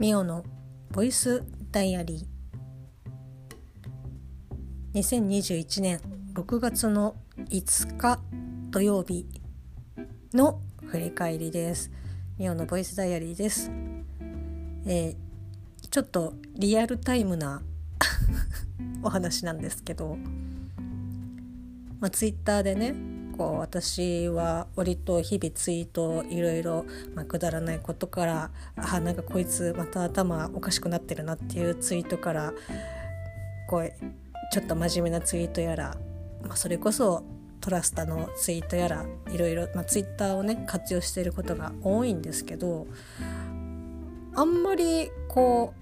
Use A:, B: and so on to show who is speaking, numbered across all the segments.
A: ミオのボイスダイアリー。2021年6月の5日土曜日の振り返りです。ミオのボイスダイアリーです、えー、ちょっとリアルタイムな お話なんですけど、まあ、ツイッターでねこう私は割と日々ツイートいろいろ、ま、くだらないことからあなんかこいつまた頭おかしくなってるなっていうツイートからこうちょっと真面目なツイートやら、まあ、それこそトラスタのツイートやらいろいろ、まあ、ツイッターをね活用していることが多いんですけどあんまりこ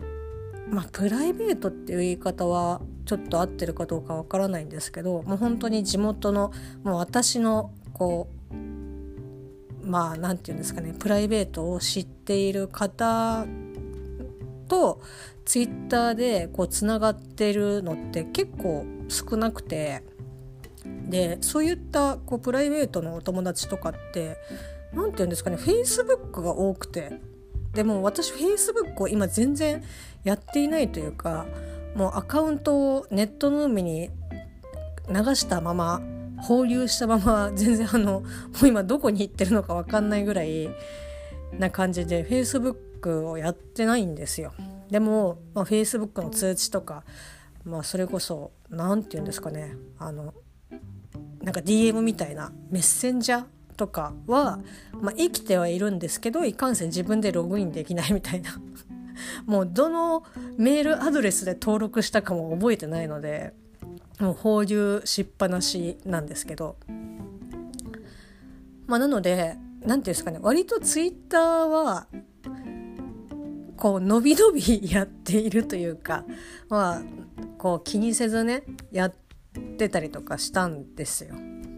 A: うまあプライベートっていう言い方はちょっと合ってるかどうかわからないんですけどもう本当に地元のもう私のこうまあ何て言うんですかねプライベートを知っている方とツイッターでこうつながってるのって結構少なくてでそういったこうプライベートのお友達とかって何て言うんですかねフェイスブックが多くてでも私フェイスブックを今全然やっていないというかもうアカウントをネットの海に流したまま放流したまま全然あのもう今どこに行ってるのか分かんないぐらいな感じで Facebook をやってないんですよ。でも、まあ、Facebook の通知とか、まあ、それこそ何て言うんですかねあのなんか DM みたいなメッセンジャーとかは、まあ、生きてはいるんですけどいかんせん自分でログインできないみたいなもうどのメールアドレスで登録したかも覚えてないのでもう放流しっぱなしなんですけどまあなので何て言うんですかね割とツイッターはこう伸び伸びやっているというかまあこう気にせずねやってたりとかしたんですよ。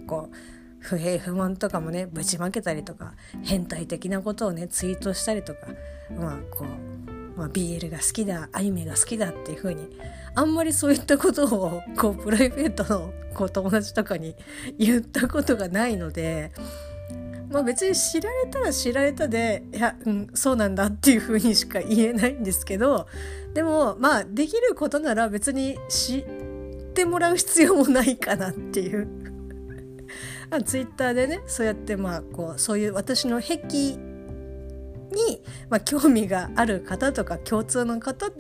A: こう不平不満とかもねぶちまけたりとか変態的なことをねツイートしたりとかまあこうまあ、BL が好きだアニメが好きだっていう風にあんまりそういったことをこうプライベートのこう友達とかに言ったことがないので、まあ、別に知られたら知られたでいや、うん、そうなんだっていう風にしか言えないんですけどでもまあできることなら別に知ってもらう必要もないかなっていう。ツイッターでねそうやってまあこうそういう私の癖に、まあ、興味がある方とか共通の方で、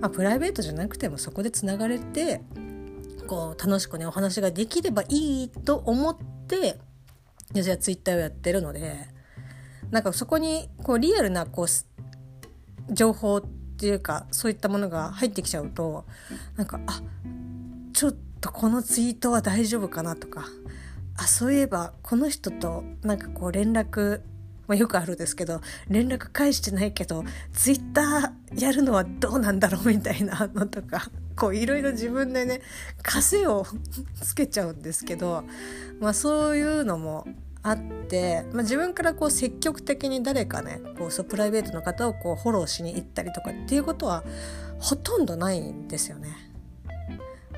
A: まあ、プライベートじゃなくてもそこでつながれてこう楽しくねお話ができればいいと思ってじゃあツイッターをやってるのでなんかそこにこうリアルなこう情報っていうかそういったものが入ってきちゃうとなんかあちょっとこのツイートは大丈夫かなとかあそういえばこの人となんかこう連絡まあ、よくあるんですけど連絡返してないけどツイッターやるのはどうなんだろうみたいなのとか こういろいろ自分でね枷をつけちゃうんですけど、まあ、そういうのもあって、まあ、自分からこう積極的に誰かねこうそうプライベートの方をこうフォローしに行ったりとかっていうことはほとんどないんですよね。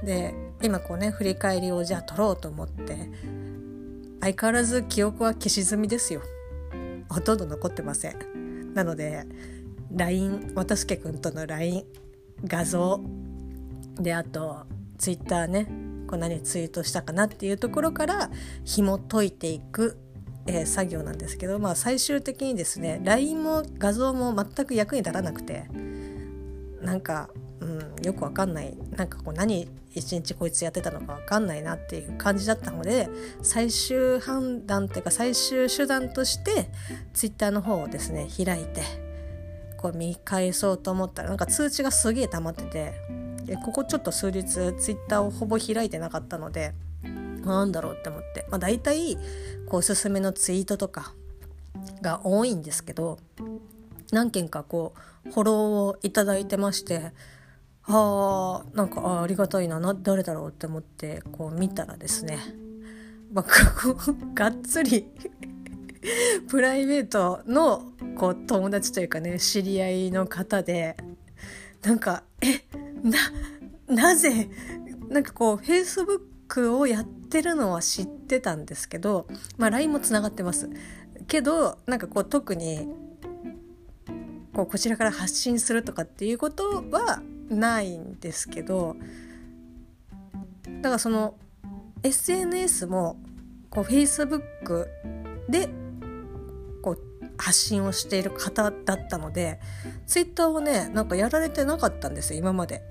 A: で今こうね振り返りをじゃあ取ろうと思って相変わらず記憶は消し済みですよ。ほとんど残ってません。なので LINE 渡助君との LINE 画像であと Twitter ねこんなにツイートしたかなっていうところから紐解いていく、えー、作業なんですけど、まあ、最終的にですね LINE も画像も全く役に立たなくてなんかうん、よくわかんない。なんかこう何一日こいつやってたのかわかんないなっていう感じだったので最終判断っていうか最終手段としてツイッターの方をですね開いてこう見返そうと思ったらなんか通知がすげえ溜まっててでここちょっと数日ツイッターをほぼ開いてなかったのでなんだろうって思って、まあ、大体こうおすすめのツイートとかが多いんですけど何件かこうフォローをいただいてましてあーなんかあありがたいなな誰だろうって思ってこう見たらですね、まあ、がっつり プライベートのこう友達というかね知り合いの方でなんかえななぜなんかこうフェイスブックをやってるのは知ってたんですけど、まあ、LINE もつながってます。けどなんかこう特にこうこちらから発信するとかっていうことはないんですけどだからその SNS もこう Facebook でこう発信をしている方だったので Twitter をねなんかやられてなかったんですよ今まで。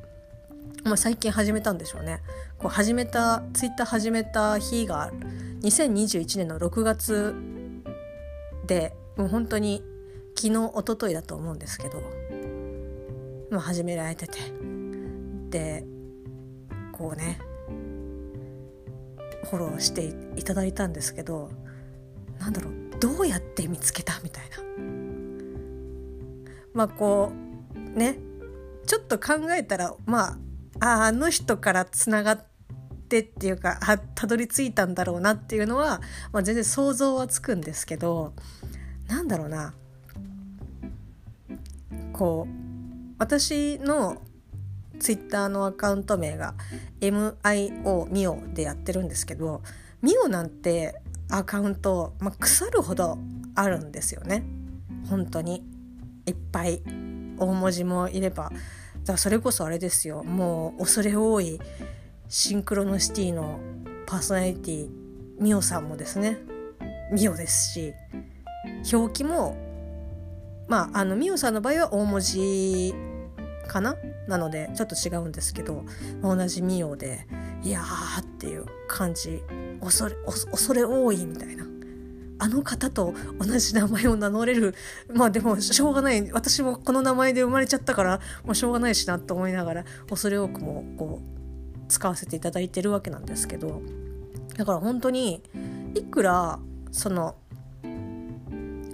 A: まあ、最近始めたんでしょうね。こう始めた Twitter 始めた日が2021年の6月でもう本当に昨日一昨日だと思うんですけど、まあ、始められてて。でこうねフォローしていただいたんですけどなんだろうどうやって見つけたみたいな。まあこうねちょっと考えたらまああの人からつながってっていうかあたどり着いたんだろうなっていうのは、まあ、全然想像はつくんですけどなんだろうな。こう私のツイッターのアカウント名が MIO ミオでやってるんですけどミオなんてアカウント、まあ、腐るほどあるんですよね。本当に。いっぱい。大文字もいれば。だそれこそあれですよ。もう恐れ多い。シンクロノシティのパーソナリティミオさんもですね。ミオですし表記もまああのミオさんの場合は大文字かな？なのでちょっと違うんですけど同じミオでいやーっていう感じ。恐れ恐れ多いみたいな。あの方と同じ名前を名乗れる。まあでもしょうがない。私もこの名前で生まれちゃったからもうしょうがないしなと思いながら恐れ多くもこう使わせていただいてるわけなんですけど。だから本当にいくらその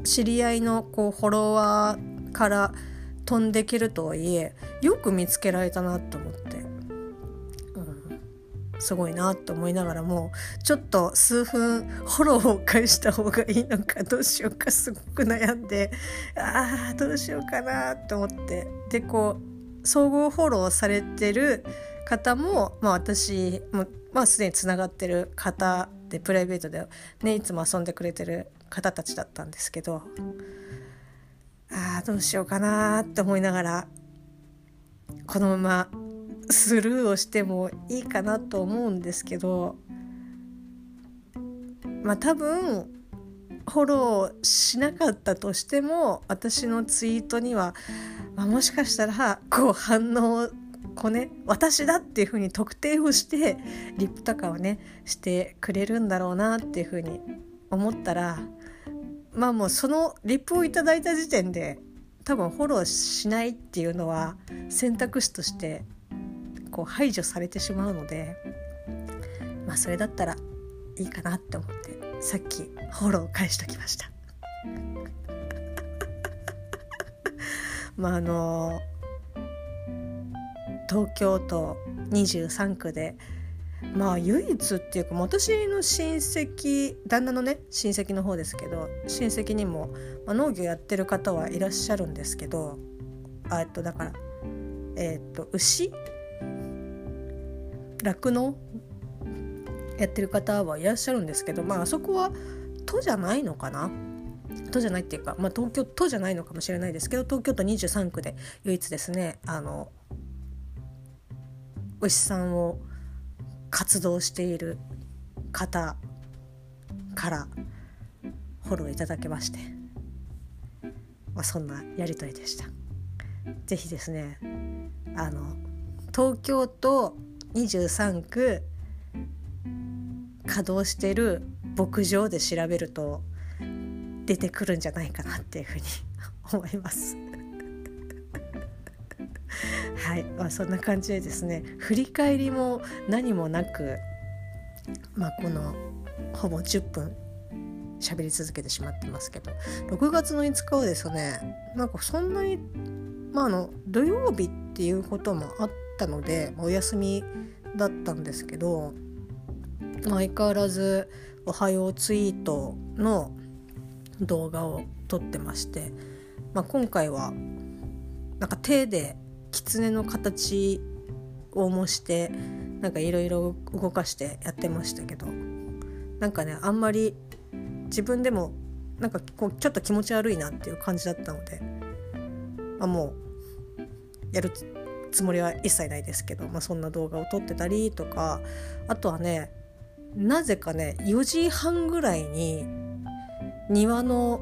A: 知り合いのこうフォロワーから飛んでけるとはいえよく見つけられたなと思って、うん、すごいなと思いながらもちょっと数分フォローを返した方がいいのかどうしようかすごく悩んでああどうしようかなと思って。でこう総合フォローされてる方も、まあ、私も、まあ、すでにつながってる方でプライベートで、ね、いつも遊んでくれてる方たちだったんですけどああどうしようかなって思いながらこのままスルーをしてもいいかなと思うんですけどまあ多分フォローしなかったとしても私のツイートには、まあ、もしかしたらこう反応こうね私だっていうふうに特定をしてリップとかをねしてくれるんだろうなっていうふうに思ったらまあもうそのリップをいただいた時点で多分フォローしないっていうのは選択肢としてこう排除されてしまうのでまあそれだったらいいかなって思ってさっきフォロー返しときました。まああの東京都23区でまあ唯一っていうか私の親戚旦那のね親戚の方ですけど親戚にも、まあ、農業やってる方はいらっしゃるんですけどあっとだからえっ、と牛？酪農？やってる方はいらっしゃるんですけどまああそこは都じゃないのかな？都じゃないっていうか、まあ、東京都じゃないのかもしれないですけど東京都23区で唯一ですねあの牛さんを活動している方からフォローいただけまして、まあ、そんなやり取りでした。ぜひですねあの東京都23区稼働してる牧場で調べると出てくるんじゃないかなっていうふうに思います。はい、まあ、そんな感じでですね振り返りも何もなく、まあ、このほぼ10分喋り続けてしまってますけど6月の5日はですねなんかそんなに、まあ、あの土曜日っていうこともあったのでお休みだったんですけど、まあ、相変わらず「おはようツイート」の動画を撮ってまして、まあ、今回はなんか手で狐の形を模してなんかいろいろ動かしてやってましたけどなんかねあんまり自分でもなんかこうちょっと気持ち悪いなっていう感じだったのでまあ、もうやるつもりは一切ないですけど、まあ、そんな動画を撮ってたりとかあとはねなぜかね4時半ぐらいに庭の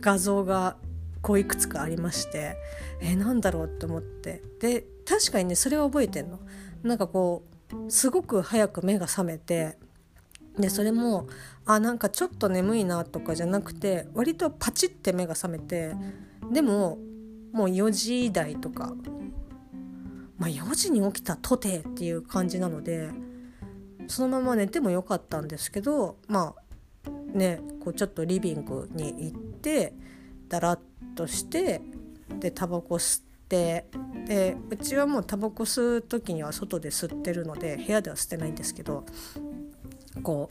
A: 画像がこういくつかありましてえなんだろうって思ってで確かにねそれは覚えてんの。なんかこうすごく早く目が覚めてでそれもあなんかちょっと眠いなとかじゃなくて割とパチって目が覚めてでももう4時台とか、まあ、4時に起きたとてっていう感じなのでそのまま寝てもよかったんですけどまあねこうちょっとリビングに行ってだらっとしてでタバコ吸ってでうちはもうタバコ吸う時には外で吸ってるので部屋では吸ってないんですけどこ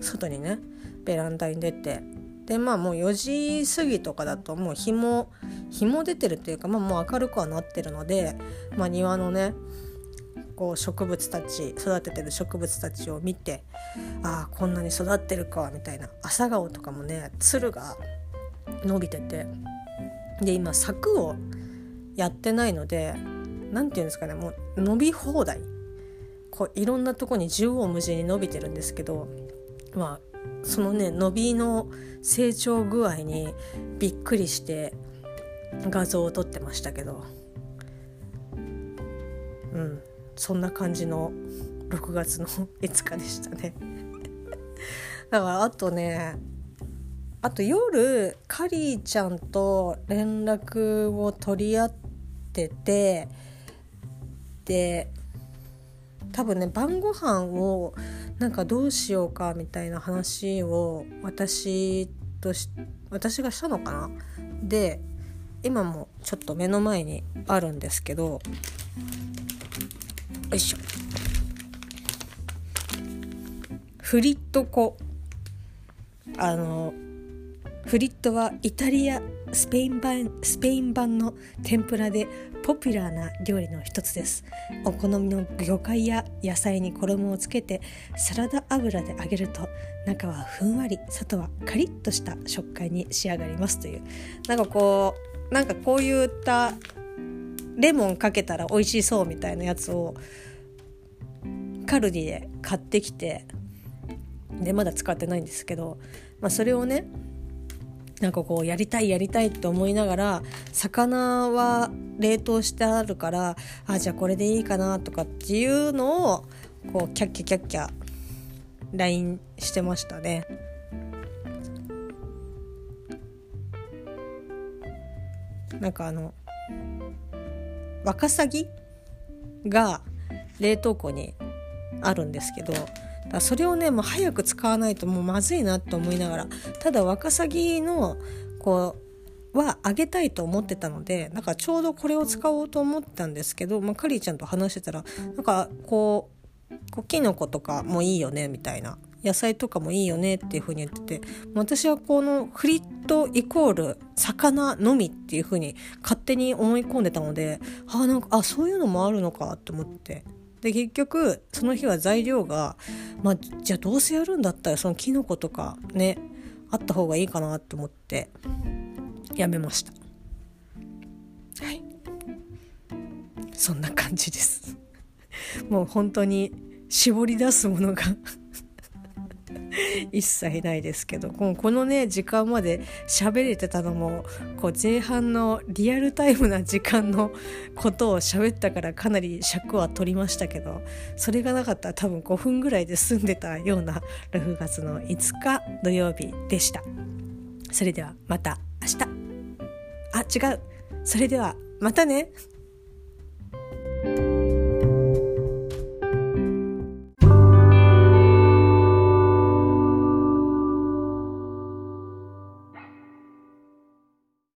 A: う外にねベランダに出てでまあもう4時過ぎとかだともう日も日も出てるっていうか、まあ、もう明るくはなってるので、まあ、庭のねこう植物たち育ててる植物たちを見てああこんなに育ってるかみたいな朝顔とかもねつるが伸びててで今柵をやってないので何て言うんですかねもう伸び放題。こういろんなとこに縦横無尽に伸びてるんですけどまあそのね伸びの成長具合にびっくりして画像を撮ってましたけど。うんそんな感じの6月の5日でしたね。だからあとねあと夜カリーちゃんと連絡を取り合っててで多分ね晩ご飯をなんかどうしようかみたいな話を私とし私がしたのかな？で今もちょっと目の前にあるんですけどよいしょ。フリット粉あのフリットはイタリアスペイン版スペイン版の天ぷらでポピュラーな料理の一つです。お好みの魚介や野菜に衣をつけてサラダ油で揚げると中はふんわり外はカリッとした食感に仕上がりますという。なんかこうなんかこういったレモンかけたら美味しそうみたいなやつをカルディで買ってきてでまだ使ってないんですけど、まあ、それをねなんかこうやりたいやりたいって思いながら魚は冷凍してあるからあじゃあこれでいいかなとかっていうのをこうキャッキャキャッキャ LINE してましたね。なんかあのワカサギが冷凍庫にあるんですけどだそれをねもう早く使わないともうまずいなと思いながらただワカサギのこうはあげたいと思ってたのでなんかちょうどこれを使おうと思ったんですけど、まあ、カリーちゃんと話してたらなんかこうこうキノコとかもいいよねみたいな。野菜とかもいいよねっていう風に言ってて私はこのフリットイコール魚のみっていう風に勝手に思い込んでたのであなんかあそういうのもあるのかと思って。で結局その日は材料が、まあ、じゃあどうせやるんだったらそのキノコとかねあった方がいいかなと思ってやめました。はい。そんな感じです。もう本当に絞り出すものが 一切ないですけどこのね時間まで喋れてたのもこう前半のリアルタイムな時間の ことを喋ったからかなり尺は取りましたけどそれがなかったら多分5分ぐらいで済んでたような 6月の5日土曜日でした。それではまた明日。あ違う。それではまたね。